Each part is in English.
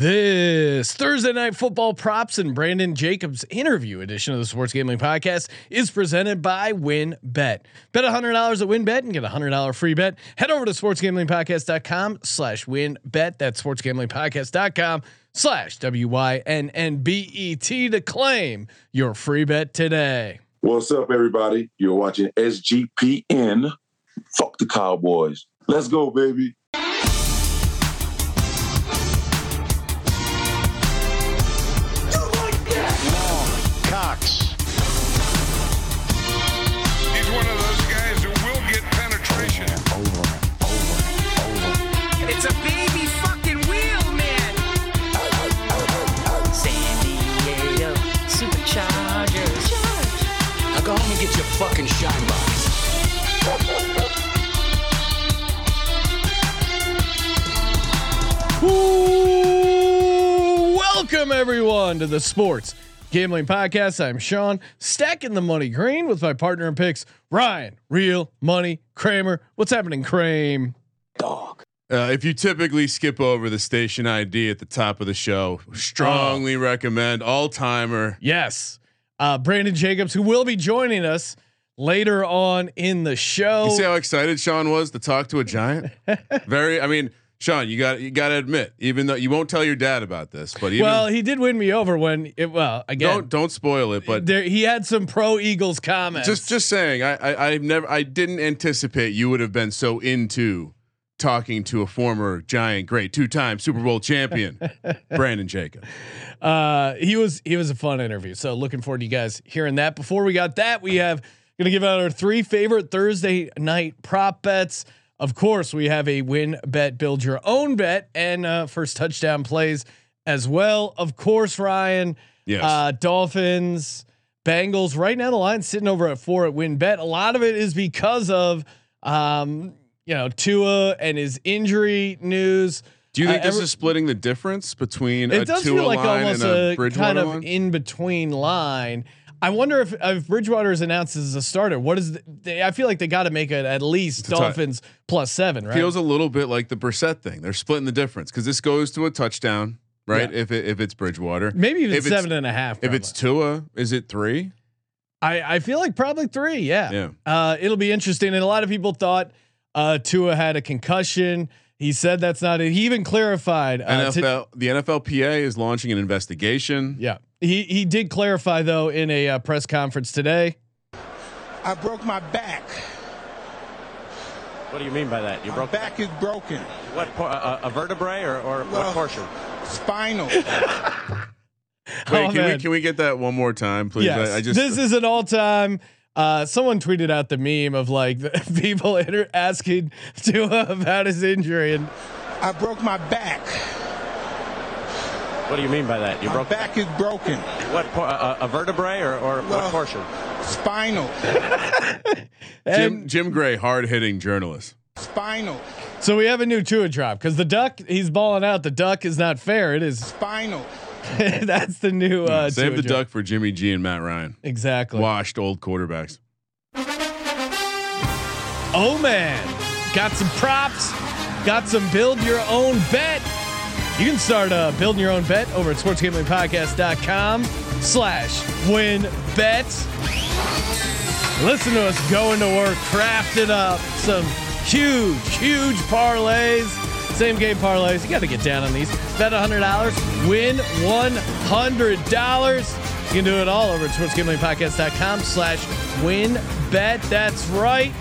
This Thursday night football props and Brandon Jacobs interview edition of the Sports Gambling Podcast is presented by WynnBET. Bet $100 at WynnBET and get a $100 free bet. Head over to sportsgamblingpodcast.com slash WynnBET. That's sportsgamblingpodcast.com slash W-Y-N-N-B-E-T to claim your free bet today. What's up, everybody? You're watching SGPN. Fuck the Cowboys. Let's go, baby. Everyone to the Sports Gambling Podcast. I'm Sean, stacking the money green with my partner in picks, Ryan, Real Money Kramer. What's happening, Kramer? Dog. Uh, if you typically skip over the station ID at the top of the show, strongly recommend all timer. Yes, uh, Brandon Jacobs, who will be joining us later on in the show. You see how excited Sean was to talk to a giant? Very. I mean, Sean, you got you got to admit, even though you won't tell your dad about this, but even, well, he did win me over when it. Well, again, don't don't spoil it. But there, he had some pro Eagles comments. just just saying, I, I I've never I didn't anticipate you would have been so into talking to a former giant, great two time Super Bowl champion, Brandon Jacob. uh, he was he was a fun interview. So looking forward to you guys hearing that. Before we got that, we have gonna give out our three favorite Thursday night prop bets. Of course, we have a WynnBET, build your own bet, and uh, first touchdown plays as well. Of course, Ryan. Yes. Uh, Dolphins, Bengals. Right now, the line's sitting over at four at WynnBET. A lot of it is because of um, you know Tua and his injury news. Do you think Uh, this every- is splitting the difference between It a does Tua feel like line almost and a, a Bridgewater kind of line? in between line. I wonder if, if Bridgewater is announced as a starter. What is the, they, I feel like they got to make it at least tie. Dolphins plus seven, right? feels a little bit like the Brissett thing. They're splitting the difference because this goes to a touchdown, right? Yeah. If it, if it's Bridgewater, Maybe even if it's- seven and a half. if it's Tua, is it three? I, I feel like probably three. Yeah. Yeah. Uh, it'll be interesting. And a lot of people thought uh, Tua had a concussion. He said that's not it. He even clarified. Uh, to- NFL, the NFLPA is launching an investigation. yeah. He he did clarify though in a uh, press conference today. I broke my back. What do you mean by that? You My broke back is broken. what por- a, a vertebrae or, or Well- what portion? Spinal. Wait, Oh, can we can we get that one more time, please? Yes, I, I just this is an all time. Uh, someone tweeted out the meme of like the people inter- asking Tua uh, about his injury, and I broke my back. What do you mean by that? You My broke back is broken. what por- a, a vertebrae or, or Well- what portion? Spinal. Jim Jim Gray, hard hitting journalist. Spinal. so we have a new Tua drop because the duck he's balling out. The duck is not fair. It is. Spinal. that's the new uh, Save the duck for Jimmy G and Matt Ryan. Exactly. Washed old quarterbacks. Oh man, got some props, got some build your own bet. You can start uh, building your own bet over at sportsgamblingpodcast.com slash win bet. Listen to us going to work, crafting up some huge, huge parlays. Same game parlays. You got to get down on these. Bet $100, win $100. You can do it all over at sportsgamblingpodcast.com slash win bet. That's right.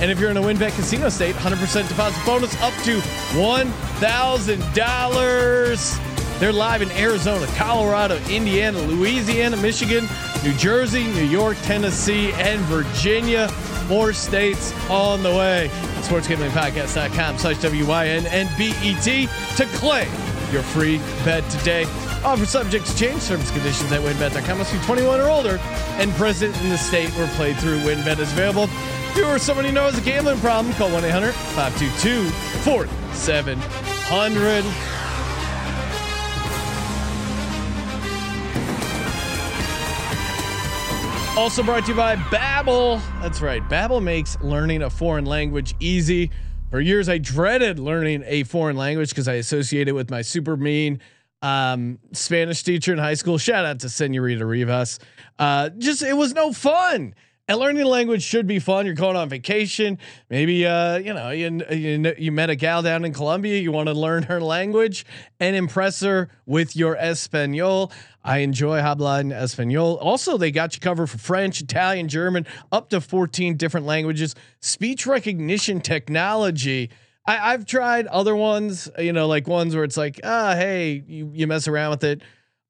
And if you're in a WynnBET casino state, 100% deposit bonus up to $1,000. They're live in Arizona, Colorado, Indiana, Louisiana, Michigan, New Jersey, New York, Tennessee, and Virginia. More states on the way. SportsGamblingPodcast.com slash W-Y-N-N-B-E-T to claim your free bet today. Offer subject to change. Service conditions at wynnbet.com. Must be 21 or older and present in the state where played through WynnBET is available. If you or someone you know has a gambling problem, call 1-800-522-4700. Also brought to you by Babbel. That's right. Babbel makes learning a foreign language easy. For years, I dreaded learning a foreign language because I associate it with my super mean um, Spanish teacher in high school. Shout out to Senorita Rivas. Uh, just it was no fun. And learning a language should be fun. You're going on vacation. Maybe uh, you know you, you you met a gal down in Colombia. You want to learn her language and impress her with your Espanol. I enjoy habla en Espanol. Also, they got you covered for French, Italian, German, up to 14 different languages. Speech recognition technology. I, I've tried other ones, you know, like ones where it's like, ah, hey, you, you mess around with it.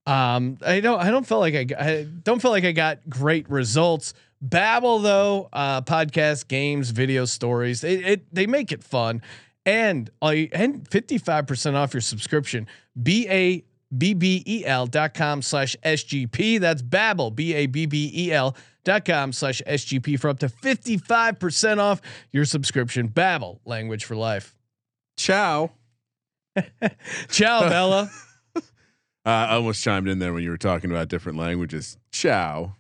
Um, I don't, I don't feel like I, I don't feel like I got great results. Babbel though, uh, podcast, games, video stories, it, it they make it fun, and uh, and fifty five percent off your subscription. B A B B E L dot com slash SGP. That's Babbel, B A B B E L dot com slash SGP for up to fifty five percent off your subscription. Babbel, language for life. Ciao. Ciao, Bella. Uh, I almost chimed in there when you were talking about different languages. Chow,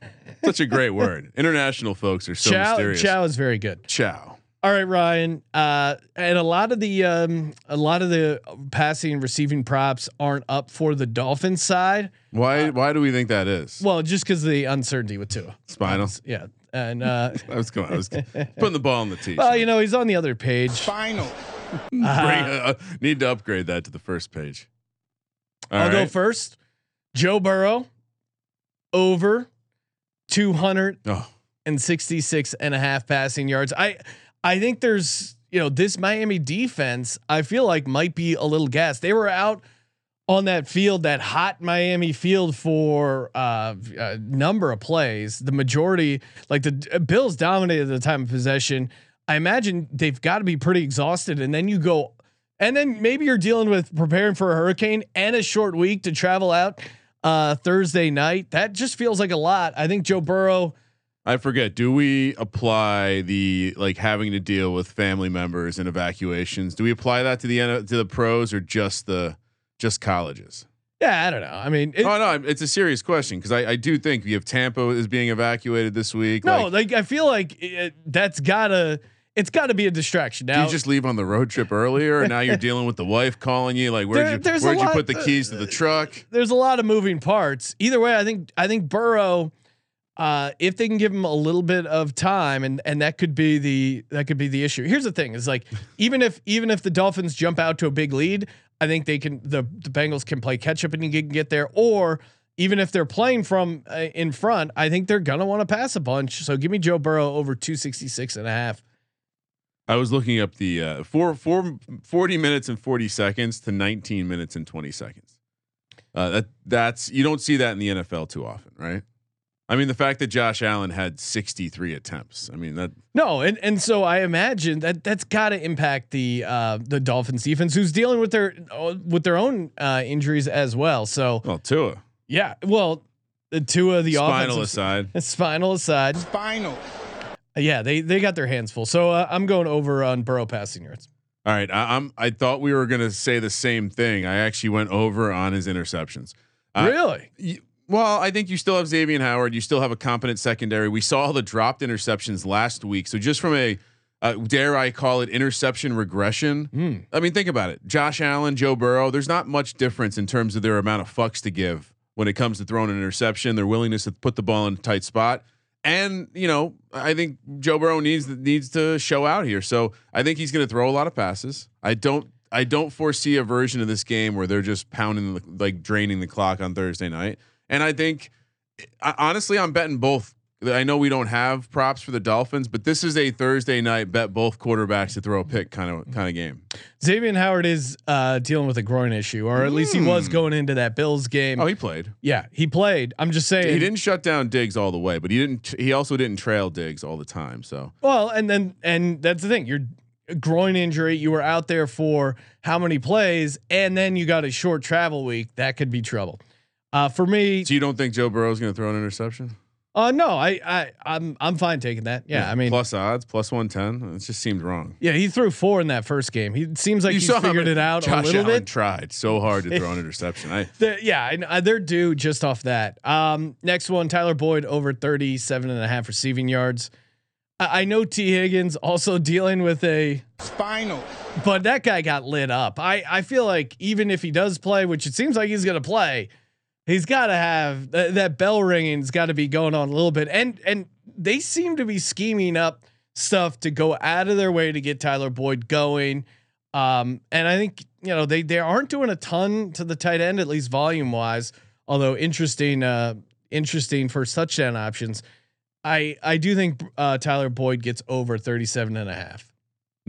Such a great word. International folks are so ciao, mysterious. Chow is very good. Chow. All right, Ryan. Uh, and a lot of the um, a lot of the passing and receiving props aren't up for the Dolphins side. Why? why do we think that is? Well, just because of the uncertainty with Tua. Spinal. Yeah, and uh, I was going. I was putting the ball on the tee. well, you know, he's on the other page. Final. Bring, uh, need to upgrade that to the first page. All I'll go first. Joe Burrow over 266 Oh, and a half passing yards. I I think there's, you know, this Miami defense, I feel like might be a little gas. They were out on that field, that hot Miami field for uh, a number of plays. The majority, like the uh, Bills dominated the time of possession. I imagine they've got to be pretty exhausted. And then you go, and then maybe you're dealing with preparing for a hurricane and a short week to travel out uh, Thursday night. That just feels like a lot. I think Joe Burrow. I forget. Do we apply the like having to deal with family members and evacuations? Do we apply that to the to the pros or just the just colleges? Yeah, I don't know. I mean, it, oh no, it's a serious question because I, I do think you have Tampa is being evacuated this week. no, like, like I feel like it, that's gotta. It's got to be a distraction. do Now, you just leave on the road trip earlier, and now you're dealing with the wife calling you? Like, where'd There- you where'd you lot- put the keys to the truck? there's a lot of moving parts. Either way, I think I think Burrow, uh, if they can give him a little bit of time, and and that could be the that could be the issue. Here's the thing: is like even if even if the Dolphins jump out to a big lead, I think they can the the Bengals can play catch up and you can get there, or even if they're playing from uh, in front, I think they're gonna want to pass a bunch. So give me Joe Burrow over 266 and a half. I was looking up the uh, four, four, 40 minutes and 40 seconds to 19 minutes and 20 seconds. Uh, that that's you don't see that in the NFL too often, right? I mean, the fact that Josh Allen had 63 attempts. I mean that No, and and so I imagine that that's got to impact the uh, the Dolphins defense, who's dealing with their uh, with their own uh, injuries as well. So well, Tua yeah, well, the two of the spinal offensive aside. spinal aside, Final. Yeah, they they got their hands full. So uh, I'm going over on Burrow passing yards. All right, I, I'm. I thought we were gonna say the same thing. I actually went over on his interceptions. Uh, really? well, I think you still have Xavier Howard. You still have a competent secondary. We saw the dropped interceptions last week. So just from a uh, dare I call it interception regression? Hmm. I mean, think about it. Josh Allen, Joe Burrow. There's not much difference in terms of their amount of fucks to give when it comes to throwing an interception. Their willingness to put the ball in a tight spot. And you know, I think Joe Burrow needs needs to show out here. So I think he's going to throw a lot of passes. I don't I don't foresee a version of this game where they're just pounding the, like draining the clock on Thursday night. And I think honestly, I'm betting both. I know we don't have props for the Dolphins, but this is a Thursday night bet both quarterbacks to throw a pick kind of kind of game. Xavier Howard is uh, dealing with a groin issue, or at least he was Hmm. going into that Bills game. Oh, he played. yeah, he played. I'm just saying He didn't shut down Diggs all the way, but he didn't. He also didn't trail Diggs all the time. So Well, and then and that's the thing. You're groin injury. You were out there for how many plays, and then you got a short travel week. That could be trouble. Uh, for me, So you don't think Joe Burrow is going to throw an interception? Uh, no, I, I, I'm, I'm fine taking that. Yeah, I mean, plus odds, plus one ten. It just seemed wrong. yeah, he threw four in that first game. He seems like you he saw figured it out Josh a little Allen bit. Tried so hard to throw an interception. I The- yeah, and, uh, they're due just off that. Um, next one, Tyler Boyd over 37 and a half receiving yards. I, I know Tee Higgins also dealing with a Spinal. but that guy got lit up. I I feel like even if he does play, which it seems like he's going to play, he's got to have th- that bell ringing's got to be going on a little bit. And and they seem to be scheming up stuff to go out of their way to get Tyler Boyd going. Um, and I think you know they they aren't doing a ton to the tight end at least volume wise. Although interesting, uh, interesting for touchdown options. I I do think uh, Tyler Boyd gets over 37 and a half.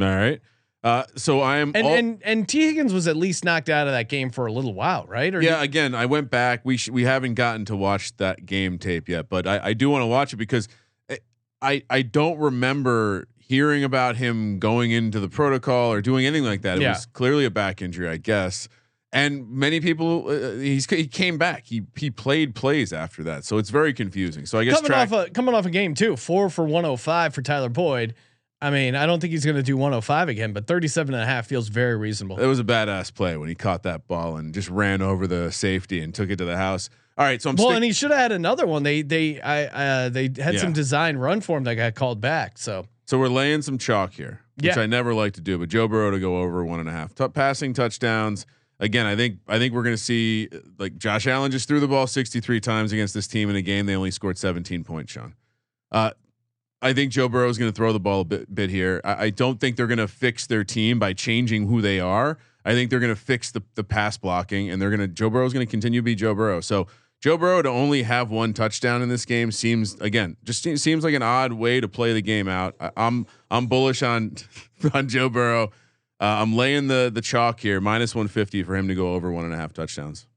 All right. Uh, so I am And all- and and Tee Higgins was at least knocked out of that game for a little while, right? Or yeah. Again, I went back. We sh- we haven't gotten to watch that game tape yet, but I, I do want to watch it because I- I I don't remember hearing about him going into the protocol or doing anything like that. It Yeah. was clearly a back injury, I guess. And many people, uh, he's he came back. He he played plays after that, so it's very confusing. So I guess coming track, off a coming off a game too, four for 105 for Tyler Boyd. I mean, I don't think he's going to do 105 again, but 37 and a half feels very reasonable. It was a badass play when he caught that ball and just ran over the safety and took it to the house. All right, so I'm well, stick- and he should have had another one. They they I uh, they had Yeah. some design run for him that got called back. So so we're laying some chalk here, which Yeah. I never like to do. But Joe Burrow to go over one and a half T- passing touchdowns. Again, I think I think we're going to see uh, like Josh Allen just threw the ball 63 times against this team in a game. They only scored 17 points. Sean, uh, I think Joe Burrow is going to throw the ball a bit, bit here. I, I don't think they're going to fix their team by changing who they are. I think they're going to fix the the pass blocking, and they're going to Joe Burrow is going to continue to be Joe Burrow. So Joe Burrow to only have one touchdown in this game seems again just seems like an odd way to play the game out. I, I'm I'm bullish on on Joe Burrow. Uh, I'm laying the the chalk here minus 150 for him to go over one and a half touchdowns.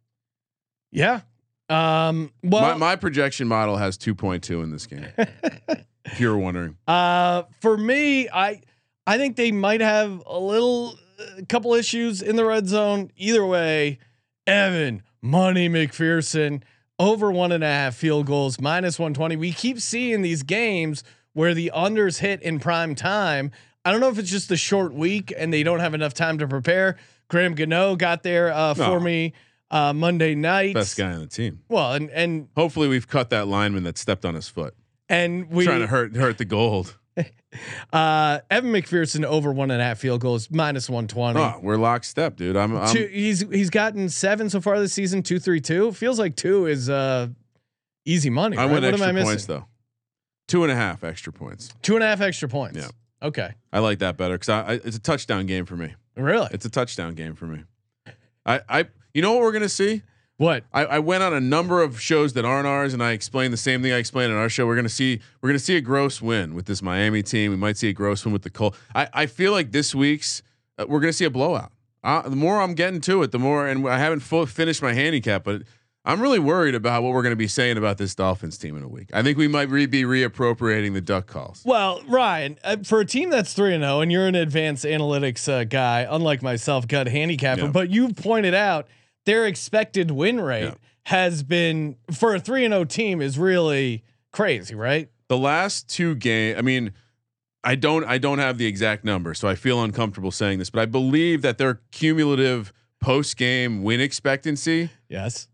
yeah. Um. Well, my, my projection model has 2.2 in this game. if you were wondering, Uh, for me, I I think they might have a little a couple issues in the red zone. Either way, Evan Money McPherson over one and a half field goals minus one twenty. We keep seeing these games where the unders hit in prime time. I don't know if it's just the short week and they don't have enough time to prepare. Graham Gano got there uh, for me uh, Monday night. best guy on the team. Well, and and Hopefully, we've cut that lineman that stepped on his foot, and we trying to hurt hurt the gold. uh, Evan McPherson over one and a half field goals minus one twenty. Oh, we're lockstep, dude. I'm, I'm two, he's he's gotten seven so far this season. Two, three, two. Feels like two is uh easy money. I right? went What extra am I missing? points though. Two and a half extra points. Two and a half extra points. Yeah. Okay. I like that better because I, I it's a touchdown game for me. Really? It's a touchdown game for me. I I you know what we're gonna see? What? I, I went on a number of shows that aren't ours, and I explained the same thing I explained on our show. We're gonna see we're gonna see a gross win with this Miami team. We might see a gross win with the Col. I, I feel like this week's uh, we're gonna see a blowout. Uh, the more I'm getting to it, the more, and I haven't full finished my handicap, but I'm really worried about what we're gonna be saying about this Dolphins team in a week. I think we might re- be reappropriating the duck calls. Well, Ryan, uh, for a team that's three and zero, and you're an advanced analytics uh, guy, unlike myself, gut handicapper, Yeah. but you pointed out their expected win rate Yeah. has been for a three and zero team is really crazy, right? the last two game i mean i don't i don't have the exact number so i feel uncomfortable saying this but i believe that their cumulative post game win expectancy Yes.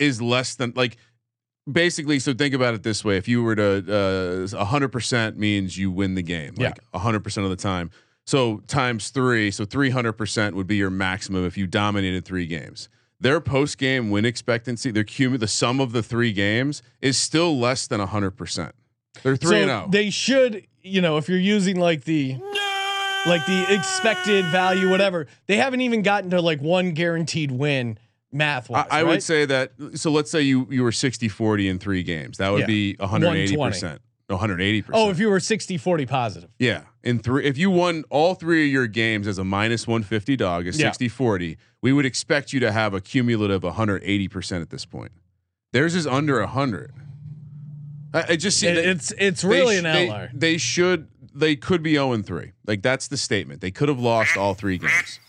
is less than like basically so think about it this way if you were to uh 100% means you win the game Yeah. like 100% of the time so times 3 so 300% would be your maximum if you dominated 3 games their post game win expectancy their cum the sum of the 3 games is still less than 100% they're 3 so and oh. 0 They should, you know, if you're using like the like the expected value, whatever, they haven't even gotten to like one guaranteed win math wise. I, I would say that. So let's say you you were 60 40 in three games. That would Yeah. be 180 percent. 180 percent. Oh, if you were 60 40 positive. yeah, in three, if you won all three of your games as a minus 150 dog, a Yeah. 60 40, we would expect you to have a cumulative 180 percent at this point. Theirs is under 100. I, I just see It- they- it's it's really sh- an they- outlier. They, should. They could be 0 and 3. Like that's the statement. They could have lost all three games,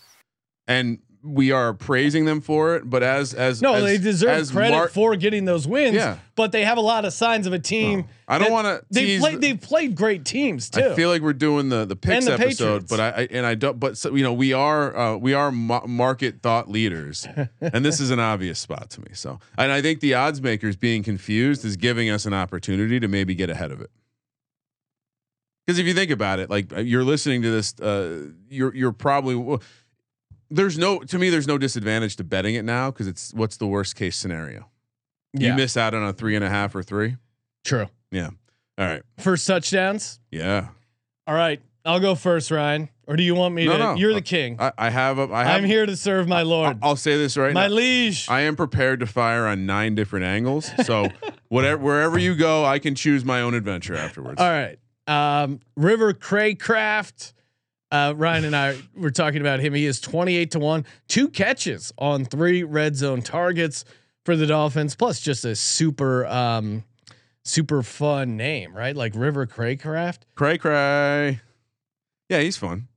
and we are praising them for it. But as as no, as- they deserve credit Mar- for getting those wins. Yeah. But they have a lot of signs of a team. I don't want to. They've played. They've played great teams too. I feel like we're doing the the picks the episode, Patriots. but I, I and I don't. But so, you know, we are uh, we are ma- market thought leaders, and this is an obvious spot to me. So, and I think the odds makers being confused is giving us an opportunity to maybe get ahead of it. Because if you think about it, like uh, you're listening to this, uh, you're you're probably well, there's no to me there's no disadvantage to betting it now because it's what's the worst case scenario? You miss out on a three and a half or three. True. Yeah. All right. First touchdowns. Yeah. All right. I'll go first, Ryan. Or do you want me No, to? no. You're the king. I, I have a. I have. I'm here to serve my lord, I'll say this right now. my now. liege. I am prepared to fire on nine different angles. So whatever wherever you go, I can choose my own adventure afterwards. All right. Um, River Cracraft. Uh, Ryan and I were talking about him. He is 28 to 1, two catches on three red zone targets for the Dolphins, plus just a super um super fun name, right? Like River Cracraft. Cray cray. Yeah, he's fun.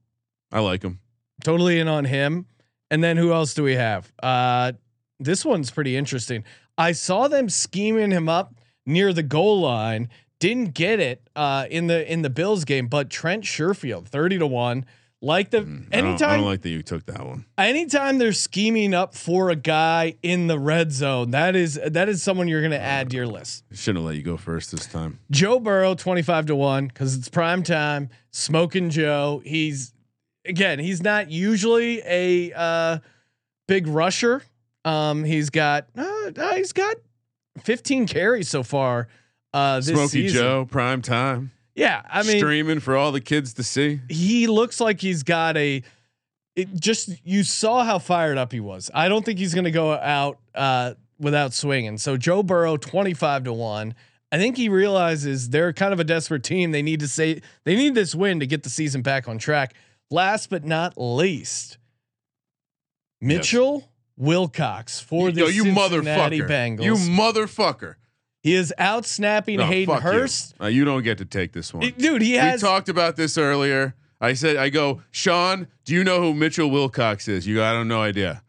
I like him. Totally in on him. And then who else do we have? Uh this one's pretty interesting. I saw them scheming him up near the goal line. Didn't get it uh in the in the Bills game, but Trent Sherfield, 30 to 1. Like the I don't, anytime I don't like that you took that one. anytime they're scheming up for a guy in the red zone, that is that is someone you're gonna add to your list. Shouldn't have let you go first this time. Joe Burrow, 25 to 1, because it's prime time. Smoking Joe. He's again, he's not usually a uh, big rusher. Um, he's got uh, uh, he's got 15 carries so far. Uh, this Smokey season. Joe, prime time. Yeah, I mean, streaming for all the kids to see. he looks like he's got a. It just you saw how fired up he was. I don't think he's going to go out uh, without swinging. So Joe Burrow, 25 to one. I think he realizes they're kind of a desperate team. They need to say they need this win to get the season back on track. Last but not least, Mitchell Wilcox for the Yo, you Cincinnati motherfucker. Bengals. You motherfucker. He is out snapping No, Hayden fuck you. Hurst. Uh, you don't get to take this one. Dude, he has we talked about this earlier. I said, I go, Sean, do you know who Mitchell Wilcox is? You go, I don't know idea.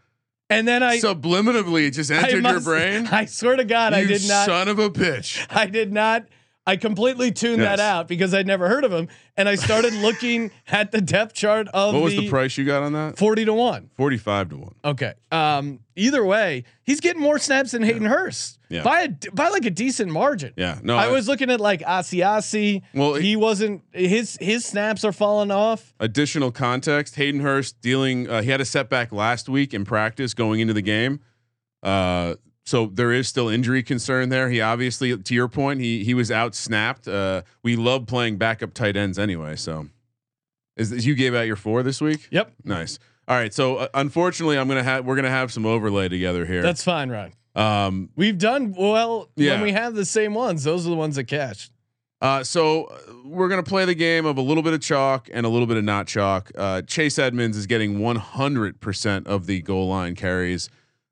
and then I Subliminally, it just entered your brain. I swear to God, I did not. son of a bitch. I did not. I completely tuned that out because I'd never heard of him, and I started looking at the depth chart of What was the, the price you got on that? forty to one. Forty-five to one. Okay. Um. Either way, he's getting more snaps than Hayden Hurst Yeah. by a, by like a decent margin. Yeah. No, I was looking at like Asiasi. Well, he wasn't. His his snaps are falling off. additional context. Hayden Hurst dealing. Uh, he had a setback last week in practice going into the game. Uh, so there is still injury concern there. He obviously, to your point, he he was out snapped. Uh, we love playing backup tight ends anyway. So, is, is you gave out your four this week? Yep. Nice. All right. So uh, unfortunately, I'm gonna have we're gonna have some overlay together here. That's fine, Ryan. Um. We've done well Yeah. when we have the same ones. Those are the ones that catch. Uh, so uh, we're gonna play the game of a little bit of chalk and a little bit of not chalk. Uh, Chase Edmonds is getting 100% of the goal line carries.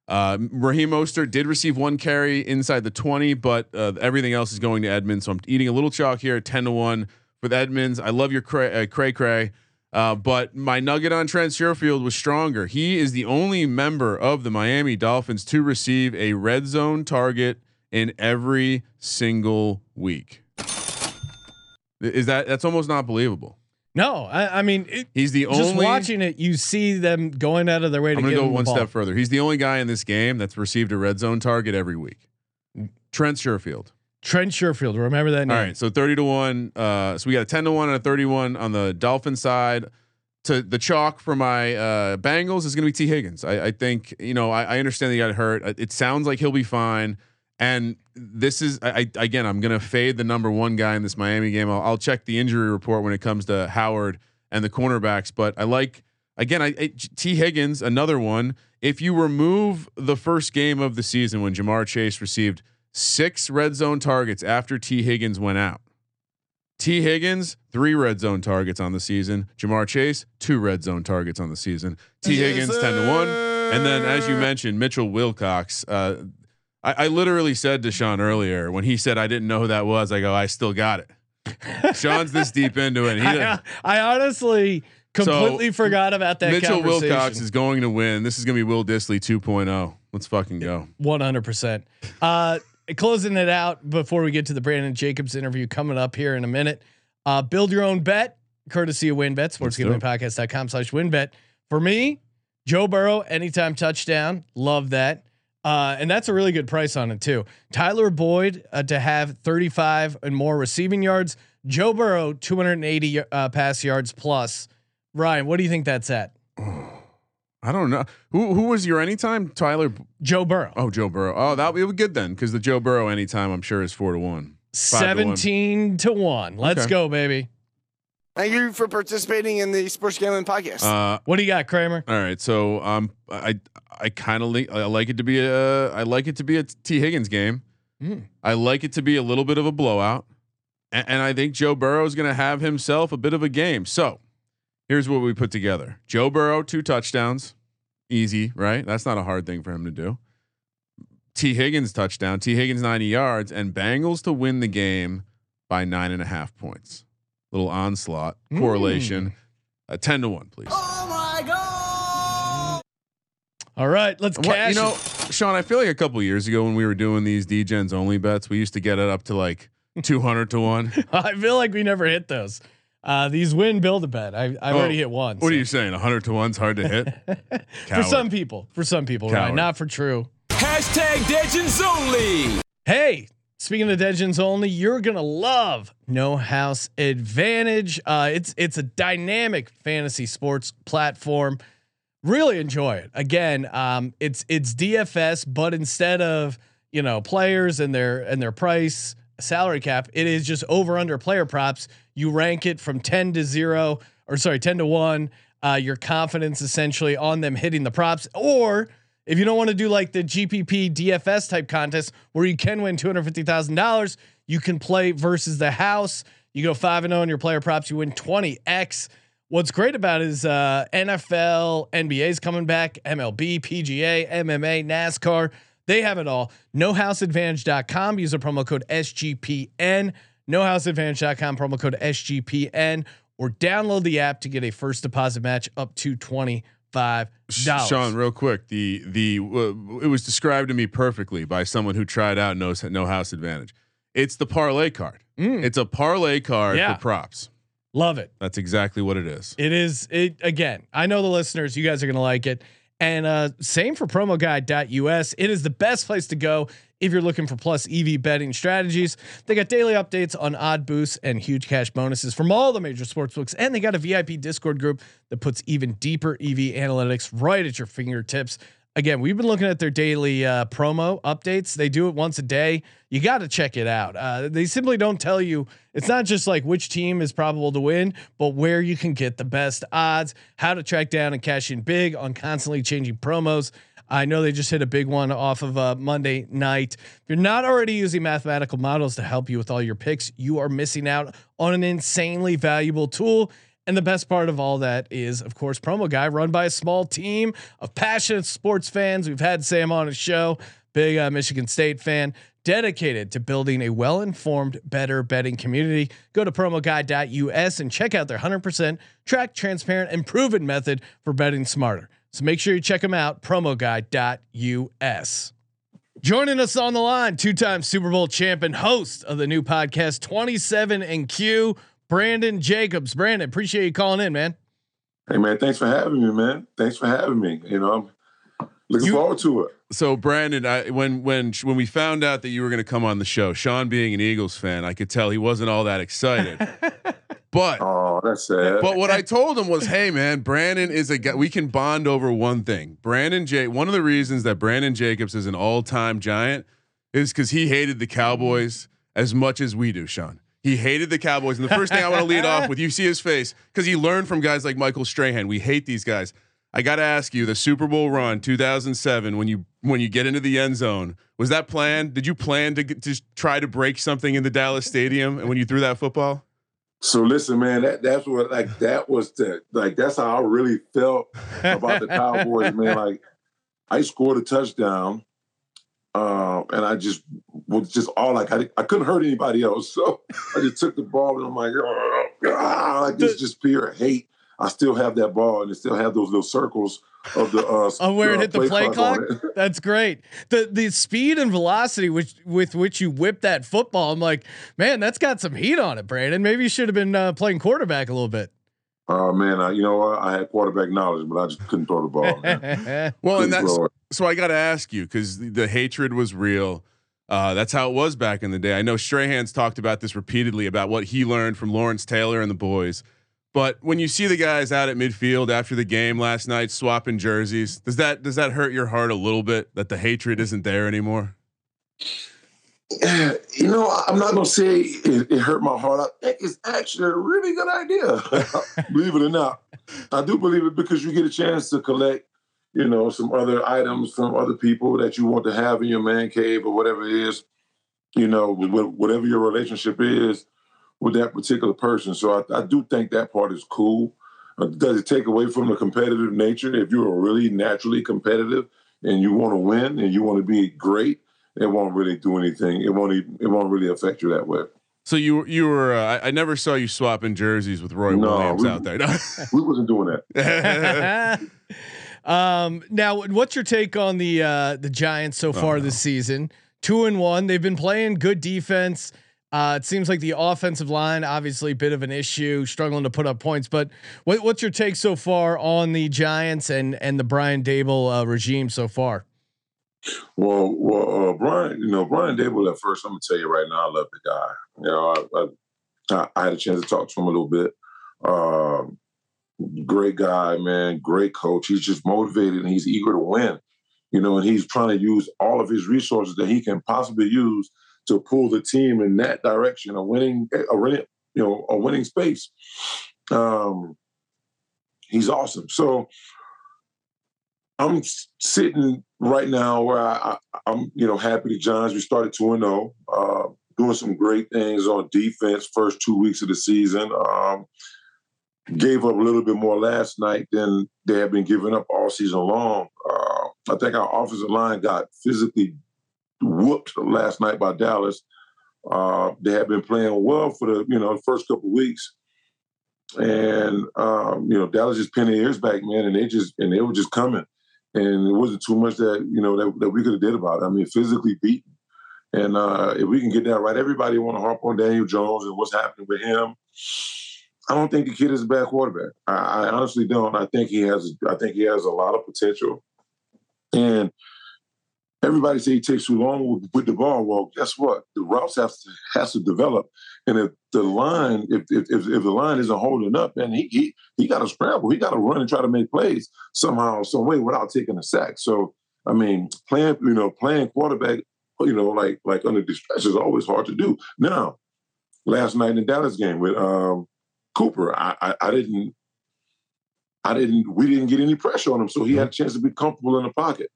Uh, Raheem Mostert did receive one carry inside the 20, but uh, everything else is going to Edmonds. So I'm eating a little chalk here, 10 to one with Edmonds. I love your cray uh, cray. cray. Uh, but my nugget on Trent Sherfield was stronger. He is the only member of the Miami Dolphins to receive a red zone target in every single week. Is that that's almost not believable? No, I, I mean, it, He's the only. just watching it, you see them going out of their way to I'm gonna give go one step further. He's the only guy in this game that's received a red zone target every week. Trent Sherfield. Trent Sherfield. Remember that name. All right, so 30 to 1. Uh, so we got a 10 to 1 and a 31 on the Dolphin side. To the chalk for my uh, Bengals is going to be Tee Higgins. I, I think, you know, I, I understand that he got hurt. Uh, It sounds like he'll be fine. And this is, I, I again, I'm going to fade the number one guy in this Miami game. I'll, I'll check the injury report when it comes to Howard and the cornerbacks. But I like, again, I, I Tee Higgins, another one. If you remove the first game of the season when Ja'Marr Chase received six red zone targets after Tee Higgins went out. Tee Higgins, three red zone targets on the season. Ja'Marr Chase, two red zone targets on the season. Tee Higgins, 10 to 1. And then, as you mentioned, Mitchell Wilcox. Uh, I, I literally said to Sean earlier when he said I didn't know who that was, I go, I still got it. Sean's this deep into it. He I, I honestly completely forgot about that. Mitchell. Wilcox is going to win. This is going to be Will Dissly 2.0. Let's fucking go. One hundred percent. Uh, Closing it out before we get to the Brandon Jacobs interview coming up here in a minute. Uh, build your own bet, courtesy of WynnBET, Let's do it. sportsgamblingpodcast.com slash WynnBET. For me, Joe Burrow, anytime touchdown, love that. Uh, and that's a really good price on it too. Tyler Boyd uh, to have 35 and more receiving yards. Joe Burrow 280 uh, pass yards plus. Ryan, what do you think that's at? I don't know who who was your anytime Tyler. Joe Burrow. Oh, Joe Burrow. Oh, that would be good then because the Joe Burrow anytime I'm sure is four to one. five to one. 17 to 1. Let's Okay. go, baby. Thank you for participating in the Sports Gambling Podcast. Uh, What do you got, Kramer? all right, so um, I I kind of li- I like it to be a I like it to be a Tee Higgins game. Mm. I like it to be a little bit of a blowout, and, and I think Joe Burrow is going to have himself a bit of a game. So here's what we put together: Joe Burrow two touchdowns, easy, right? That's not a hard thing for him to do. Tee Higgins touchdown, Tee Higgins ninety yards, and Bengals to win the game by nine and a half points. Little onslaught correlation, uh, ten to one, please. Oh my God. All right, let's What, cash. you know. Sean, I feel like a couple years ago when we were doing these DGens only bets, we used to get it up to like 200 to one. I feel like we never hit those. Uh, these win build a bet. I, I've Oh, already hit one. What are you saying? 100 to one's hard to hit. for some people, for some people, right? Not for true. Hashtag Legends Only. Hey, speaking of Legends only, you're gonna love No House Advantage. Uh, it's it's a dynamic fantasy sports platform. Really enjoy it. Again, um, it's it's DFS, but instead of you know players and their and their price salary cap, it is just over under player props. You rank it from ten to zero, or sorry, ten to one. Uh, your confidence essentially on them hitting the props, or if you don't want to do like the GPP DFS type contest where you can win two hundred fifty thousand dollars, you can play versus the house. You go five and zero on your player props, you win twenty x. What's great about it is uh, NFL, NBA's coming back, MLB, PGA, MMA, NASCAR. They have it all. NoHouseAdvantage.com. Use a promo code SGPN. NoHouseAdvantage.com. Promo code SGPN. Or download the app to get a first deposit match up to twenty five dollars. Sean, real quick, the the uh, it was described to me perfectly by someone who tried out no no house advantage. It's the parlay card. It's a parlay card Yeah. for props. love it. That's exactly what it is. It is it again. I know the listeners, you guys are gonna like it. And uh same for promoguy.us. It is the best place to go if you're looking for plus EV betting strategies. They got daily updates on odd boosts and huge cash bonuses from all the major sports books. And they got a VIP Discord group that puts even deeper EV analytics right at your fingertips. Again, we've been looking at their daily uh, promo updates. They do it once a day. You got to check it out. Uh, they simply don't tell you. It's not just like which team is probable to win, but where you can get the best odds, how to track down and cash in big on constantly changing promos. I know they just hit a big one off of uh, Monday night. If you're not already using mathematical models to help you with all your picks, you are missing out on an insanely valuable tool. And the best part of all that is, of course, Promo Guy, run by a small team of passionate sports fans. We've had Sam on his show, big uh, Michigan State fan, dedicated to building a well informed, better betting community. Go to promoguy.us and check out their 100% track, transparent, and proven method for betting smarter. So make sure you check them out, promoguy.us. Joining us on the line, two-time Super Bowl champion, host of the new podcast 27 and Q, Brandon Jacobs. Brandon, appreciate you calling in, man. Hey man, thanks for having me, man. Thanks for having me. You know, I'm looking You- forward to it. So Brandon, I, when when when we found out that you were going to come on the show, Sean being an Eagles fan, I could tell he wasn't all that excited. but Oh, that's sad. but what I told him was, hey man, Brandon is a guy. We can bond over one thing. Brandon J. One of the reasons that Brandon Jacobs is an all-time giant is because he hated the Cowboys as much as we do, Sean. He hated the Cowboys, and the first thing I want to lead off with, you see his face because he learned from guys like Michael Strahan. We hate these guys. I got to ask you, the Super Bowl run 2007, when you when you get into the end zone, was that planned? Did you plan to get, to try to break something in the Dallas Stadium, and when you threw that football? So listen, man, that that's what like that was the like that's how I really felt about the Cowboys, man. Like I scored a touchdown, uh, and I just was just all like I, I couldn't hurt anybody else, so I just took the ball and I'm like, oh, like it's just pure hate. I still have that ball and it still have those little circles of the uh, Oh, where it uh, hit the play clock? That's great. The the speed and velocity which with which you whip that football, I'm like, man, that's got some heat on it, Brandon. Maybe you should have been uh, playing quarterback a little bit. Oh man, I, you know what? I had quarterback knowledge, but I just couldn't throw the ball. Well, and that's so I got to ask you because the, the hatred was real. Uh, that's how it was back in the day. I know Strahan's talked about this repeatedly about what he learned from Lawrence Taylor and the boys. But when you see the guys out at midfield after the game last night swapping jerseys, does that does that hurt your heart a little bit that the hatred isn't there anymore? You know, I'm not gonna say it, it hurt my heart. I think it's actually a really good idea. believe it or not, I do believe it because you get a chance to collect, you know, some other items from other people that you want to have in your man cave or whatever it is. You know, whatever your relationship is with that particular person. So I, I do think that part is cool. Uh, does it take away from the competitive nature? If you're really naturally competitive and you want to win and you want to be great, it won't really do anything. It won't even, it won't really affect you that way. So you you were uh, I, I never saw you swapping jerseys with Roy No, Williams we- out there. No. We wasn't doing that. um, now, what's your take on the uh, the Giants so far this season? Two and one. They've been playing good defense. Uh, it seems like the offensive line, obviously, a bit of an issue, struggling to put up points. But what, what's your take so far on the Giants and and the Brian Daboll uh, regime so far? Well, well, uh, Brian, you know, Brian Daboll at first, I'm gonna tell you right now, I love the guy. You know, I, I, I had a chance to talk to him a little bit. Um, great guy, man, great coach. He's just motivated and he's eager to win. You know, and he's trying to use all of his resources that he can possibly use to pull the team in that direction, a winning, a winning, you know, a winning space. Um, he's awesome. So I'm sitting right now where I, I'm, you know, happy the Giants. We started two and zero, uh, doing some great things on defense. First two weeks of the season, um, gave up a little bit more last night than they have been giving up all season long. Uh, I think our offensive line got physically whooped last night by Dallas. Uh, they had been playing well for the you know first couple weeks, and um, you know Dallas just pinned their ears back, man, and they just and they were just coming, and it wasn't too much that you know that, that we could have did about it. I mean, physically beaten, and uh, if we can get that right, everybody want to harp on Daniel Jones and what's happening with him. I don't think the kid is a bad quarterback. I, I honestly don't. I think he has. I think he has a lot of potential, and everybody say he takes too long with, the ball. Well, guess what? The routes have to has to develop, and if the line, if if if, the line isn't holding up, then he he he got to scramble. He got to run and try to make plays somehow, some way without taking a sack. So I mean, playing you know playing quarterback, you know, like like under distress is always hard to do. Now, last night in the Dallas game with um, Cooper, I, I I didn't. I didn't. We didn't get any pressure on him, so he had a chance to be comfortable in the pocket.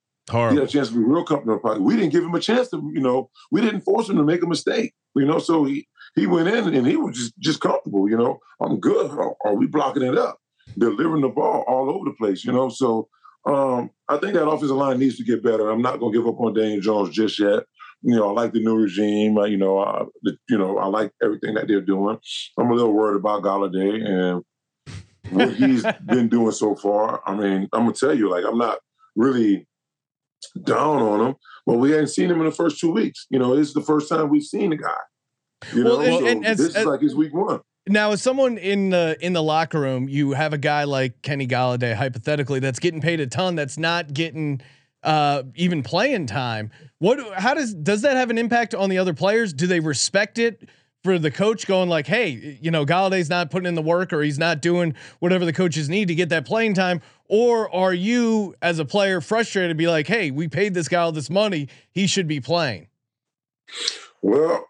He had a chance to be real comfortable. We didn't give him a chance to, you know, we didn't force him to make a mistake, you know. So he he went in and he was just just comfortable, you know. I'm good. Are, are we blocking it up? Delivering the ball all over the place, you know. So um, I think that offensive line needs to get better. I'm not going to give up on Daniel Jones just yet. You know, I like the new regime. I, you know, I, the, you know, I like everything that they're doing. I'm a little worried about Golladay and what he's been doing so far. I mean, I'm gonna tell you, like, I'm not really down on him, but we hadn't seen him in the first two weeks. You know, this is the first time we've seen the guy. You Well, know, and- so and as- this is like his week one. Now, as someone in the in the locker room, you have a guy like Kenny Golladay, hypothetically, that's getting paid a ton, that's not getting uh, even playing time. What? How does does that have an impact on the other players? Do they respect it for the coach going like, hey, you know, Golladay's not putting in the work, or he's not doing whatever the coaches need to get that playing time? Or are you, as a player, frustrated to be like, hey, we paid this guy all this money, he should be playing? Well,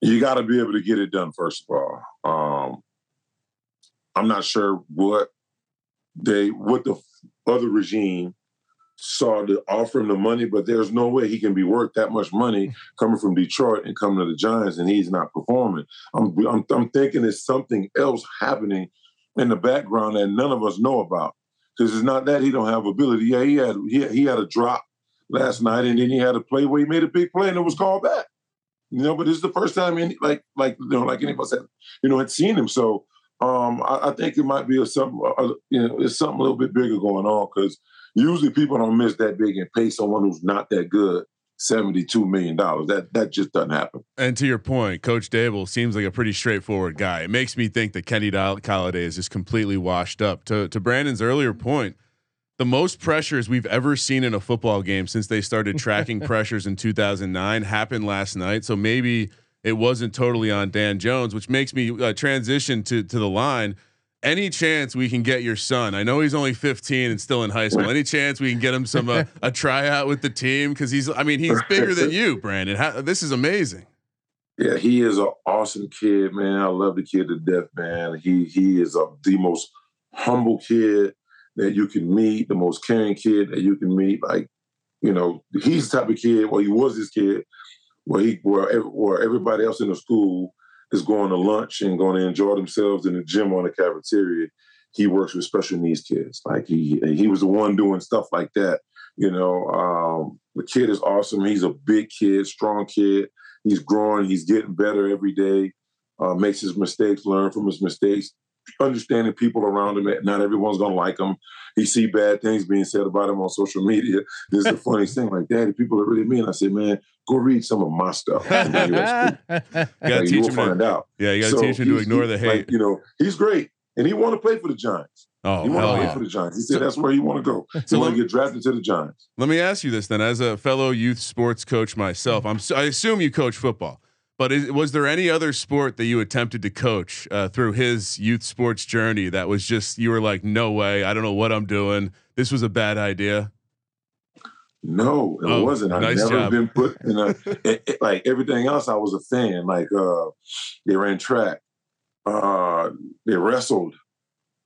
you got to be able to get it done first of all. Um, I'm not sure what they what the other regime saw to offer him the money, but there's no way he can be worth that much money coming from Detroit and coming to the Giants, and he's not performing. I'm I'm, I'm thinking there's something else happening in the background that none of us know about. Because it's not that he don't have ability. Yeah, he had he, he had a drop last night, and then he had a play where he made a big play and it was called back. You know, but this is the first time any like like you know like any of us had you know had seen him. So um, I, I think it might be a something you know it's something a little bit bigger going on because usually people don't miss that big and pay someone who's not that good seventy two million dollars. That that just doesn't happen. And to your point, Coach Daboll seems like a pretty straightforward guy. It makes me think that Kenny Golladay is just completely washed up. To to Brandon's earlier point, the most pressures we've ever seen in a football game since they started tracking pressures in 2009 happened last night. So maybe it wasn't totally on Dan Jones, which makes me uh, transition to to the line. Any chance we can get your son? I know he's only 15 and still in high school. Any chance we can get him some uh, a tryout with the team? Because he's, I mean, he's bigger than you, Brandon. How, this is amazing. Yeah, he is an awesome kid, man. I love the kid to death, man. He he is a, the most humble kid that you can meet, the most caring kid that you can meet. Like, you know, he's the type of kid. Well, he was this kid where he where, ev- where everybody else in the school is going to lunch and going to enjoy themselves in the gym or in the cafeteria. He works with special needs kids. Like he he was the one doing stuff like that. You know, um, the kid is awesome. He's a big kid, strong kid. He's growing. He's getting better every day. Uh, makes his mistakes, learn from his mistakes, understanding people around him. Not everyone's gonna like him. He see bad things being said about him on social media. This is the funniest thing. Like, Daddy, people are really mean. I said, man, go read some of my stuff. And you'll gotta Like, teach you him find to, out. yeah, you gotta So teach him to he's- ignore the hate. like, you know, he's great, and he want to play for the Giants. oh, he want hell to play yeah. for the Giants. He said that's where he want to go. He So want let- to get drafted to the Giants. Let me ask you this then, as a fellow youth sports coach myself, I'm s- I assume you coach football, but is, was there any other sport that you attempted to coach uh, through his youth sports journey that was just you were like, no way, I don't know what I'm doing. This was a bad idea. No, it Oh, wasn't. I've nice never job. been put in a it- it- like everything else. I was a fan. Like uh, they ran track, uh, they wrestled.